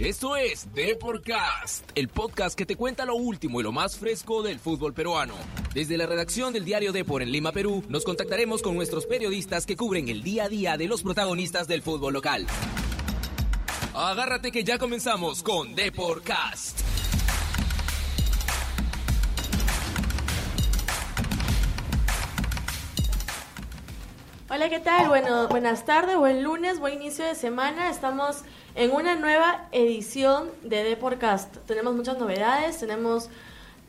Esto es Deporcast, el podcast que te cuenta lo último y lo más fresco del fútbol peruano. Desde la redacción del diario Depor en Lima, Perú, nos contactaremos con nuestros periodistas que cubren el día a día de los protagonistas del fútbol local. Agárrate que ya comenzamos con Deporcast. Hola, ¿qué tal? Bueno, buenas tardes, buen lunes, buen inicio de semana. Estamos en una nueva edición de Deporcast. Tenemos muchas novedades, tenemos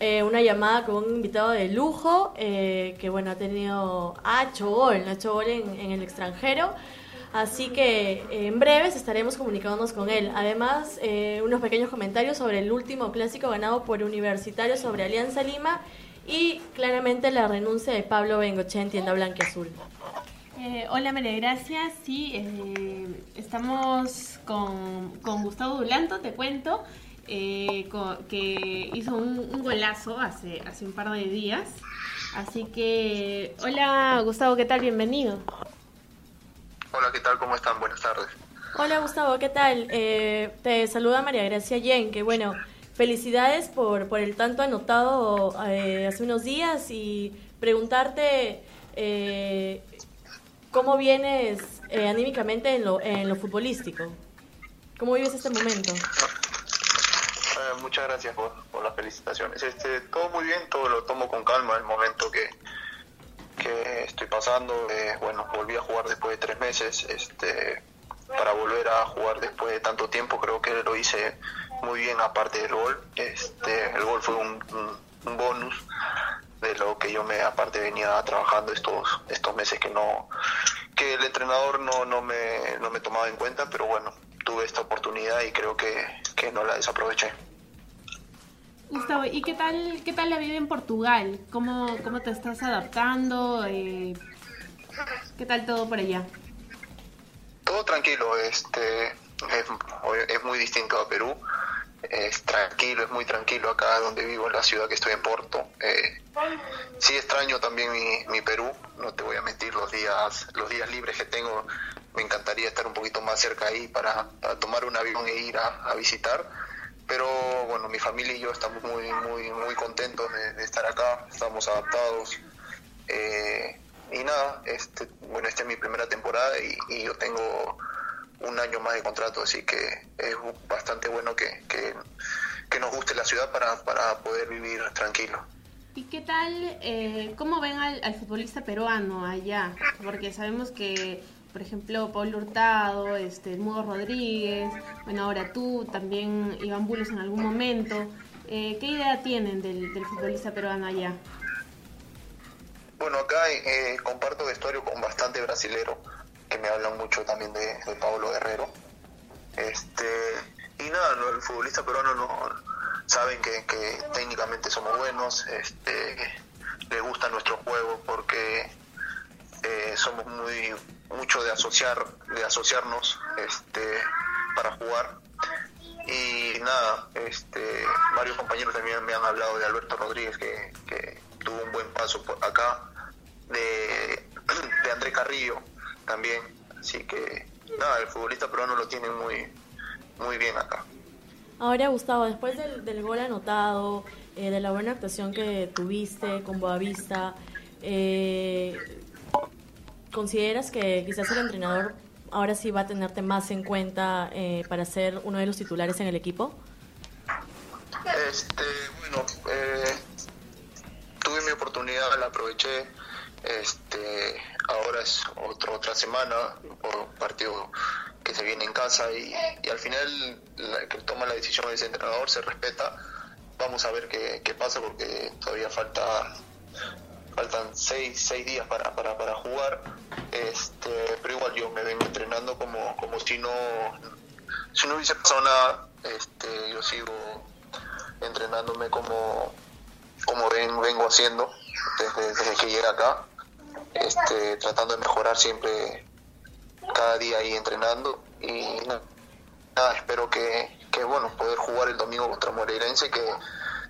eh, una llamada con un invitado de lujo eh, que, bueno, ha tenido, ha hecho gol, ha hecho gol en, en el extranjero. Así que eh, en breves estaremos comunicándonos con él. Además, eh, unos pequeños comentarios sobre el último clásico ganado por Universitario sobre Alianza Lima y claramente la renuncia de Pablo Bengoche en tienda blanca azul. Eh, hola María Gracia, sí, eh, estamos con, con Gustavo Dulanto, te cuento, eh, que hizo un, un golazo hace, hace un par de días. Así que, hola Gustavo, ¿qué tal? Bienvenido. Hola, ¿qué tal? ¿Cómo están? Buenas tardes. Hola Gustavo, ¿qué tal? Eh, te saluda María Gracia Yen, que bueno, felicidades por, por el tanto anotado hace unos días y preguntarte eh, cómo vienes eh, anímicamente en lo, en lo futbolístico. ¿Cómo vives este momento? Eh, muchas gracias por, las felicitaciones. Este, todo muy bien, todo lo tomo con calma el momento que, que estoy pasando. Eh, bueno, volví a jugar después de tres meses. Este, para volver a jugar después de tanto tiempo, creo que lo hice muy bien aparte del gol. Este, el gol fue un- un bonus de lo que yo me aparte venía trabajando estos estos meses que no que el entrenador no, no me no me tomaba en cuenta pero bueno tuve esta oportunidad y creo que, que no la desaproveché Gustavo, ¿y qué tal, qué tal la vida en Portugal? ¿Cómo, cómo te estás adaptando? Eh, ¿Qué tal todo por allá? todo tranquilo este es, es muy distinto a Perú es tranquilo es muy tranquilo acá donde vivo en la ciudad que estoy en Porto. Eh, sí extraño también mi, mi Perú no te voy a mentir los días los días libres que tengo me encantaría estar un poquito más cerca ahí para, tomar un avión e ir a, visitar. Pero bueno mi familia y yo estamos muy muy muy contentos de, estar acá estamos adaptados. Eh, y nada, este, bueno, esta es mi primera temporada y yo tengo un año más de contrato, así que es bastante bueno que, que, que nos guste la ciudad para, para poder vivir tranquilo. ¿Y qué tal, eh, cómo ven al, al futbolista peruano allá? Porque sabemos que, por ejemplo, Pablo Hurtado, este, el Mudo Rodríguez, bueno, ahora tú, también Iván Bulos en algún momento. Eh, ¿Qué idea tienen del, del futbolista peruano allá? Bueno, acá eh, comparto vestuario con bastante brasilero, que me hablan mucho también de, de Pablo Guerrero. Este, y nada, no, el futbolista peruano no saben que, que técnicamente somos buenos, este, le gusta nuestro juego porque eh, somos muy mucho de asociar, de asociarnos este, para jugar. Y nada, este, varios compañeros también me han hablado de Alberto Rodríguez que, que tuvo un buen paso por acá, de, de André Carrillo también, así que nada, el futbolista peruano lo tiene muy, muy bien acá. Ahora, Gustavo, después del, del gol anotado, eh, de la buena actuación que tuviste con Boavista, eh, ¿consideras que quizás el entrenador ahora sí va a tenerte más en cuenta eh, para ser uno de los titulares en el equipo? Este, bueno, eh, tuve mi oportunidad, la aproveché. Este, ahora es otro, otra semana, por partido que se viene en casa y, y al final la que toma la decisión ese entrenador se respeta. Vamos a ver qué, qué pasa porque todavía falta faltan seis, seis días para, para, para jugar. Este, pero igual yo me vengo entrenando como, como si no si no hubiese pasado nada. Este, yo sigo entrenándome como, como ven, vengo haciendo desde, desde que llegué acá, este, tratando de mejorar siempre cada día ahí entrenando y nada, espero que, que bueno poder jugar el domingo contra Moreirense que,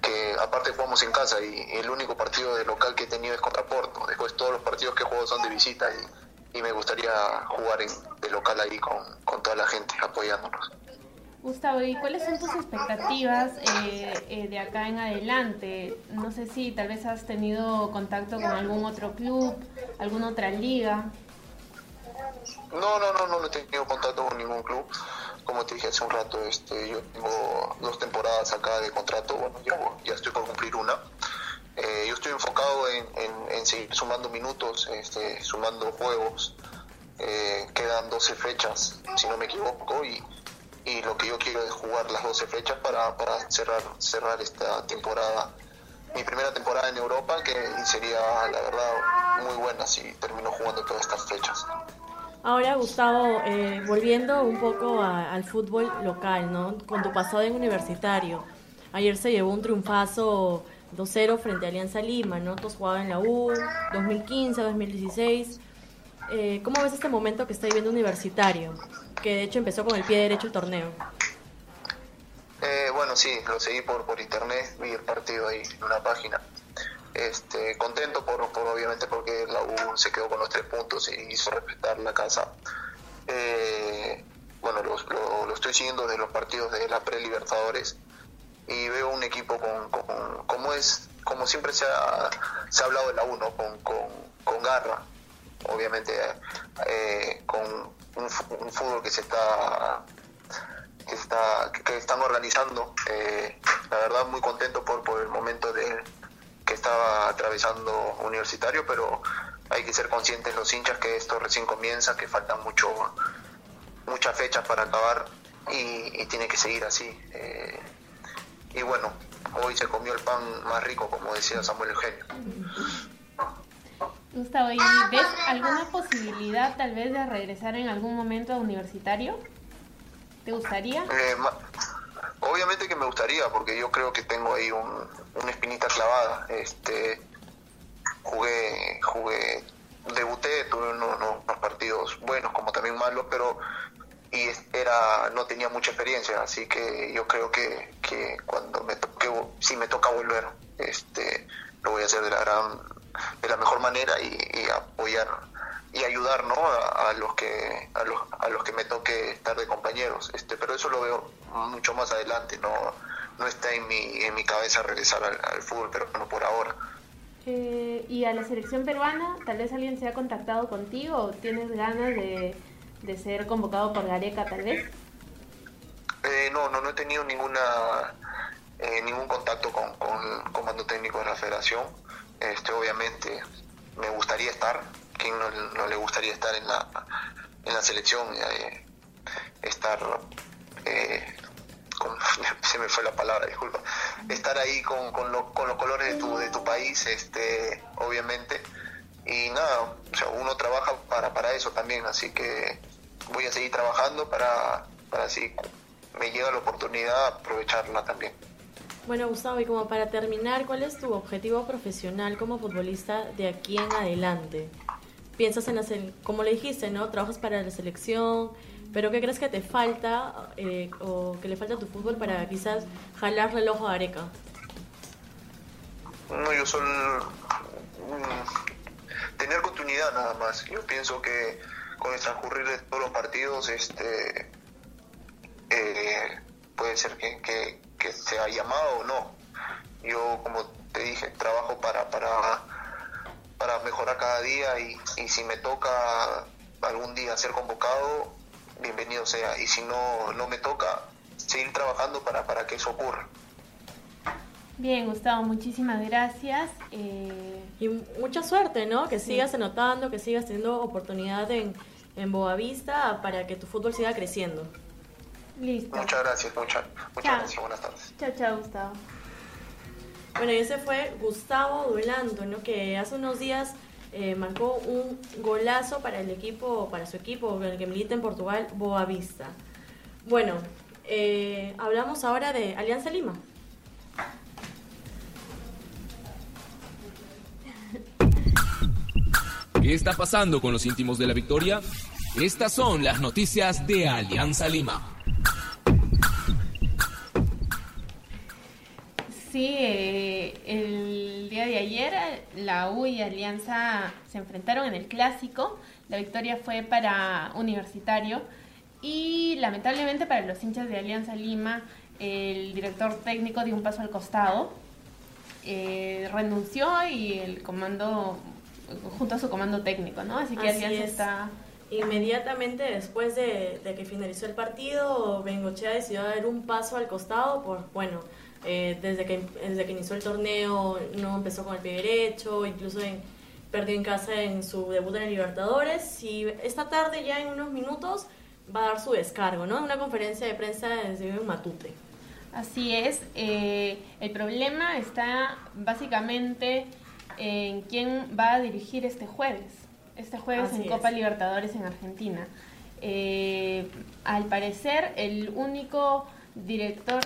que aparte jugamos en casa y, y el único partido de local que he tenido es contra Porto, después todos los partidos que juego son de visita y, y me gustaría jugar en, de local ahí con, con toda la gente apoyándonos. Gustavo, ¿y cuáles son tus expectativas eh, eh, de acá en adelante? No sé si tal vez has tenido contacto con algún otro club, alguna otra liga. No, no, no, no, he tenido contacto con ningún club. Como te dije hace un rato, este, yo tengo dos temporadas acá de contrato, bueno, ya, estoy por cumplir una. Eh, yo estoy enfocado en, seguir sumando minutos, este, sumando juegos. quedan 12 fechas, si no me equivoco, y y lo que yo quiero es jugar las 12 fechas para, para cerrar, cerrar esta temporada, mi primera temporada en Europa, que sería la verdad muy buena si termino jugando todas estas fechas. Ahora, Gustavo, eh, volviendo un poco al fútbol local, ¿no? Con tu pasado en universitario, ayer se llevó un triunfazo 2-0 frente a Alianza Lima, ¿no? Todos jugaban en la U, 2015, 2016. Eh, ¿Cómo ves este momento que está viviendo universitario? que de hecho empezó con el pie derecho el torneo. Eh, bueno, sí, lo seguí por, por internet, vi el partido ahí en una página. Este, contento por, por obviamente porque la U se quedó con los tres puntos y hizo respetar la casa. Eh, bueno, lo, lo, estoy siguiendo de los partidos de la pre-Libertadores y veo un equipo con, como es, como siempre se ha, se ha hablado de la U, con, con, con garra, obviamente eh, con un, fútbol que se está que está que, están organizando eh, la verdad muy contento por por el momento de que estaba atravesando universitario pero hay que ser conscientes los hinchas que esto recién comienza que faltan mucho muchas fechas para acabar y, tiene que seguir así eh, y bueno hoy se comió el pan más rico como decía Samuel Eugenio Gustavo, ¿y ves alguna posibilidad tal vez de regresar en algún momento a universitario? ¿Te gustaría? Eh, obviamente que me gustaría, porque yo creo que tengo ahí un, una espinita clavada. Este, jugué, jugué, debuté, tuve unos, partidos buenos como también malos, pero y era no tenía mucha experiencia, así que yo creo que, que cuando me toque, si me toca volver, este, lo voy a hacer de la gran de la mejor manera y, apoyar y ayudar ¿no? a, los que a los, a los que me toque estar de compañeros. Este pero eso lo veo mucho más adelante no no está en mi en mi cabeza regresar al, fútbol pero no por ahora. Eh, y a la selección peruana tal vez alguien se ha contactado contigo o tienes ganas de, de ser convocado por Gareca tal vez eh, no no no he tenido ninguna eh, ningún contacto con, con comando técnico de la federación este, obviamente me gustaría estar, ¿quién no, le gustaría estar en la, en la selección? Eh, estar, eh, se me fue la palabra, disculpa, estar ahí con, con, con los colores de tu, de tu país, este, obviamente. Y nada, o sea, uno trabaja para, para eso también, así que voy a seguir trabajando para, para si me llega la oportunidad aprovecharla también. Bueno, Gustavo, y como para terminar, ¿cuál es tu objetivo profesional como futbolista de aquí en adelante? Piensas en hacer, como le dijiste, ¿no? Trabajas para la selección, pero ¿qué crees que te falta eh, o que le falta a tu fútbol para quizás jalar reloj a Areca? No, yo soy tener continuidad nada más. Yo pienso que con el transcurrir de todos los partidos, este eh, puede ser que sea llamado o no. Yo, como te dije, trabajo para, para, para mejorar cada día y, y si me toca algún día ser convocado, bienvenido sea. Y si no, no me toca, seguir trabajando para, para que eso ocurra. Bien, Gustavo, muchísimas gracias. Eh... Y mucha suerte, ¿no? Que sigas anotando, que sigas teniendo oportunidad en, en Boavista para que tu fútbol siga creciendo. Listo. Muchas gracias, muchas, muchas gracias. Buenas tardes. Chao, chao, Gustavo. Bueno, y ese fue Gustavo Duelanto, ¿no? Que hace unos días eh, marcó un golazo para el equipo, para su equipo, el que milita en Portugal, Boavista. Bueno, eh, hablamos ahora de Alianza Lima. ¿Qué está pasando con los íntimos de la victoria? Estas son las noticias de Alianza Lima. Sí, eh, el día de ayer la U y Alianza se enfrentaron en el clásico. La victoria fue para Universitario. y lamentablemente para los hinchas de Alianza Lima, el director técnico dio un paso al costado, eh, renunció y el comando, junto a su comando técnico, ¿no? Así que Alianza está... Inmediatamente después de, que finalizó el partido, Bengochea decidió dar un paso al costado por, bueno, eh, desde, que, desde que inició el torneo no empezó con el pie derecho, incluso perdió en casa en su debut en el Libertadores y esta tarde ya en unos minutos va a dar su descargo, ¿no? Una conferencia de prensa desde Matute. Así es. Eh, el problema está básicamente en quién va a dirigir este jueves. Este jueves en Copa Libertadores en Argentina. Eh, al parecer, el único director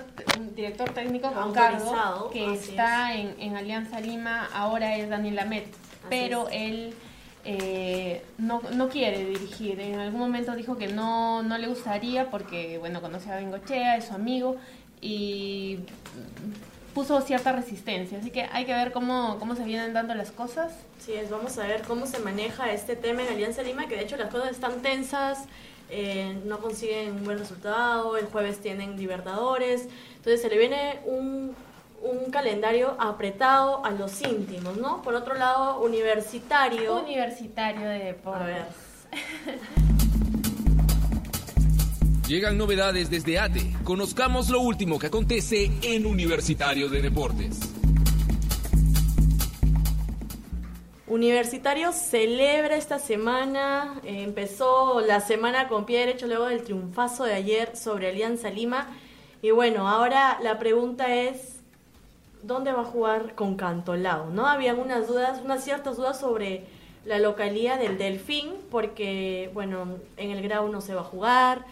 director técnico con cargo que está en, en, Alianza Lima ahora es Daniel Lamet, pero él eh, no, no quiere dirigir. En algún momento dijo que no, no le gustaría porque, bueno, conoce a Bengochea, es su amigo y puso cierta resistencia. Así que hay que ver cómo, cómo se vienen dando las cosas. Sí, es, vamos a ver cómo se maneja este tema en Alianza Lima, que de hecho las cosas están tensas, eh, no consiguen un buen resultado, el jueves tienen Libertadores, entonces se le viene un un calendario apretado a los íntimos, ¿no? Por otro lado, universitario. Universitario de deportes. Llegan novedades desde ATE. Conozcamos lo último que acontece en Universitario de Deportes. Universitario celebra esta semana, empezó la semana con pie derecho luego del triunfazo de ayer sobre Alianza Lima. Y bueno, ahora la pregunta es, dónde va a jugar con Cantolao, ¿no? Había unas dudas, unas ciertas dudas sobre la localidad del Delfín, porque, bueno, en el Grau no se va a jugar,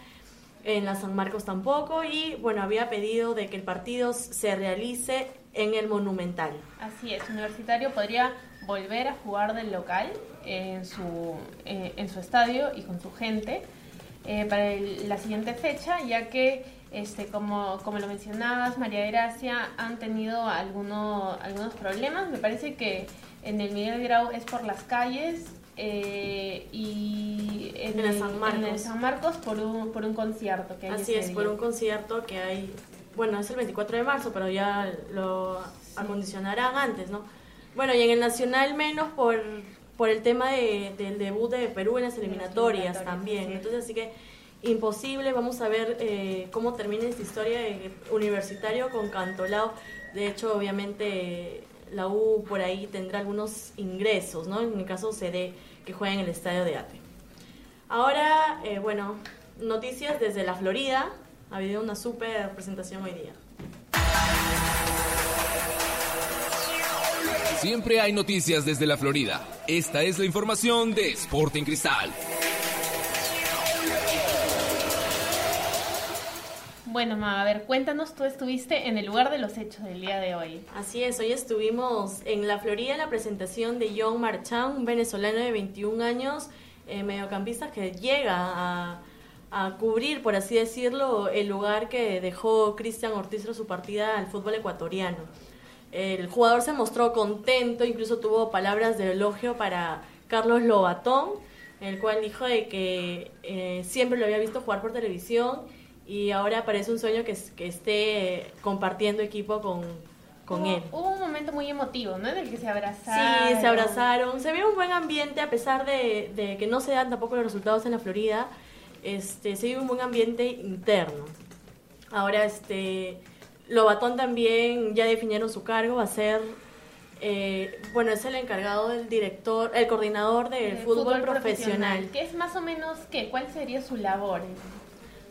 en la San Marcos tampoco, y, bueno, había pedido de que el partido se realice en el Monumental. Así es, Universitario podría volver a jugar del local en su, eh, en su estadio y con su gente eh, para la siguiente fecha, ya que este, como, como lo mencionabas, María Gracia, han tenido algunos algunos problemas. Me parece que en el Miguel Grau es por las calles eh, y en, el, San Marcos. por un, por un concierto que hay Así es, por un concierto que hay, bueno, es el 24 de marzo, pero ya lo acondicionarán antes, ¿no? Bueno, y en el Nacional menos por, por el tema de, del debut de Perú en las eliminatorias, también. Entonces, así que imposible. Vamos a ver eh, cómo termina esta historia de universitario con Cantolao. De hecho, obviamente la U por ahí tendrá algunos ingresos, ¿no? En el caso CD que juega en el estadio de Ate. Ahora, eh, bueno, noticias desde la Florida. Ha habido una súper presentación hoy día. Siempre hay noticias desde la Florida. Esta es la información de Sporting Cristal. Bueno, Ma, a ver, cuéntanos, tú estuviste en el lugar de los hechos del día de hoy. Así es, hoy estuvimos en la Florida en la presentación de John Marchand, un venezolano de 21 años, eh, mediocampista que llega a, a, cubrir, por así decirlo, el lugar que dejó Cristian Ortiz tras su partida al fútbol ecuatoriano. El jugador se mostró contento, incluso tuvo palabras de elogio para Carlos Lobatón, el cual dijo de que eh, siempre lo había visto jugar por televisión y ahora parece un sueño que, que esté compartiendo equipo con, con él. Hubo un momento muy emotivo, ¿no? En el que se abrazaron. Sí, se abrazaron. Se ve un buen ambiente a pesar de, de, que no se dan tampoco los resultados en la Florida. Este, se vive un buen ambiente interno. Ahora, este, Lobatón también ya definieron su cargo, va a ser, eh, bueno, es el encargado del director, el coordinador del fútbol, profesional. ¿Qué es más o menos qué? ¿Cuál sería su labor?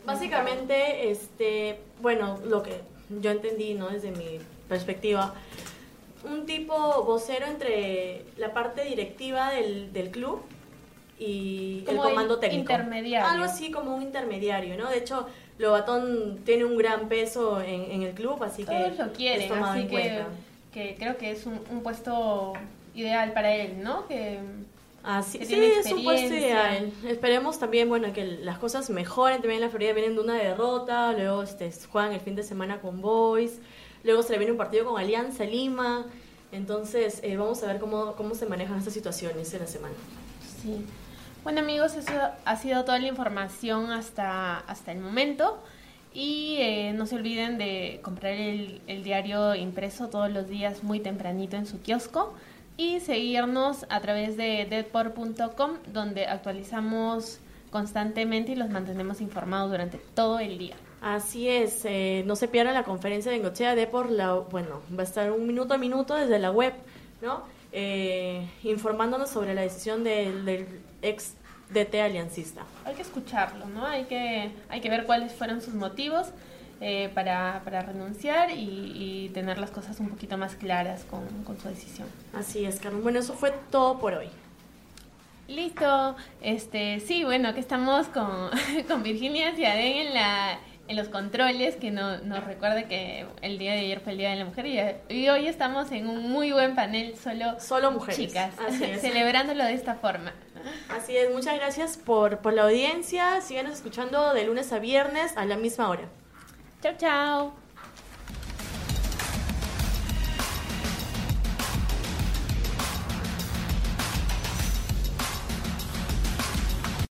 Básicamente, este, bueno, lo que yo entendí, ¿no? Desde mi perspectiva, un tipo vocero entre la parte directiva del, del club y el comando técnico. Intermediario. Algo así como un intermediario, ¿no? De hecho, Lobatón tiene un gran peso en, el club, así que Todos lo quieren, así que, que, creo que es un, un, puesto ideal para él, ¿no? Que Así, sí, es un puesto ideal. Esperemos también, bueno, que las cosas mejoren. También en la Florida vienen de una derrota, luego este, juegan el fin de semana con Boys, luego se le viene un partido con Alianza Lima. Entonces, eh, vamos a ver cómo, cómo se manejan estas situaciones en la semana. Sí. Bueno amigos, eso ha sido toda la información hasta, hasta el momento. Y eh, no se olviden de comprar el, el, diario impreso todos los días muy tempranito en su kiosco y seguirnos a través de deadport.com donde actualizamos constantemente y los mantenemos informados durante todo el día. Así es, eh, no se pierdan la conferencia de Engochea de por la, bueno, va a estar un minuto a minuto desde la web, ¿no? Eh, informándonos sobre la decisión del, del ex DT aliancista. Hay que escucharlo, ¿no? Hay que, hay que ver cuáles fueron sus motivos eh, para, para, renunciar y, y, tener las cosas un poquito más claras con, con su decisión. Así es, Carmen. Bueno, eso fue todo por hoy. Listo. Este, sí, bueno, aquí estamos con, con Virginia Ciadén en la en los controles, que no, nos recuerde que el día de ayer fue el Día de la Mujer y, y hoy estamos en un muy buen panel solo, solo mujeres. chicas, celebrándolo de esta forma. Así es, muchas gracias por, por la audiencia, síganos escuchando de lunes a viernes a la misma hora. Chao, chao.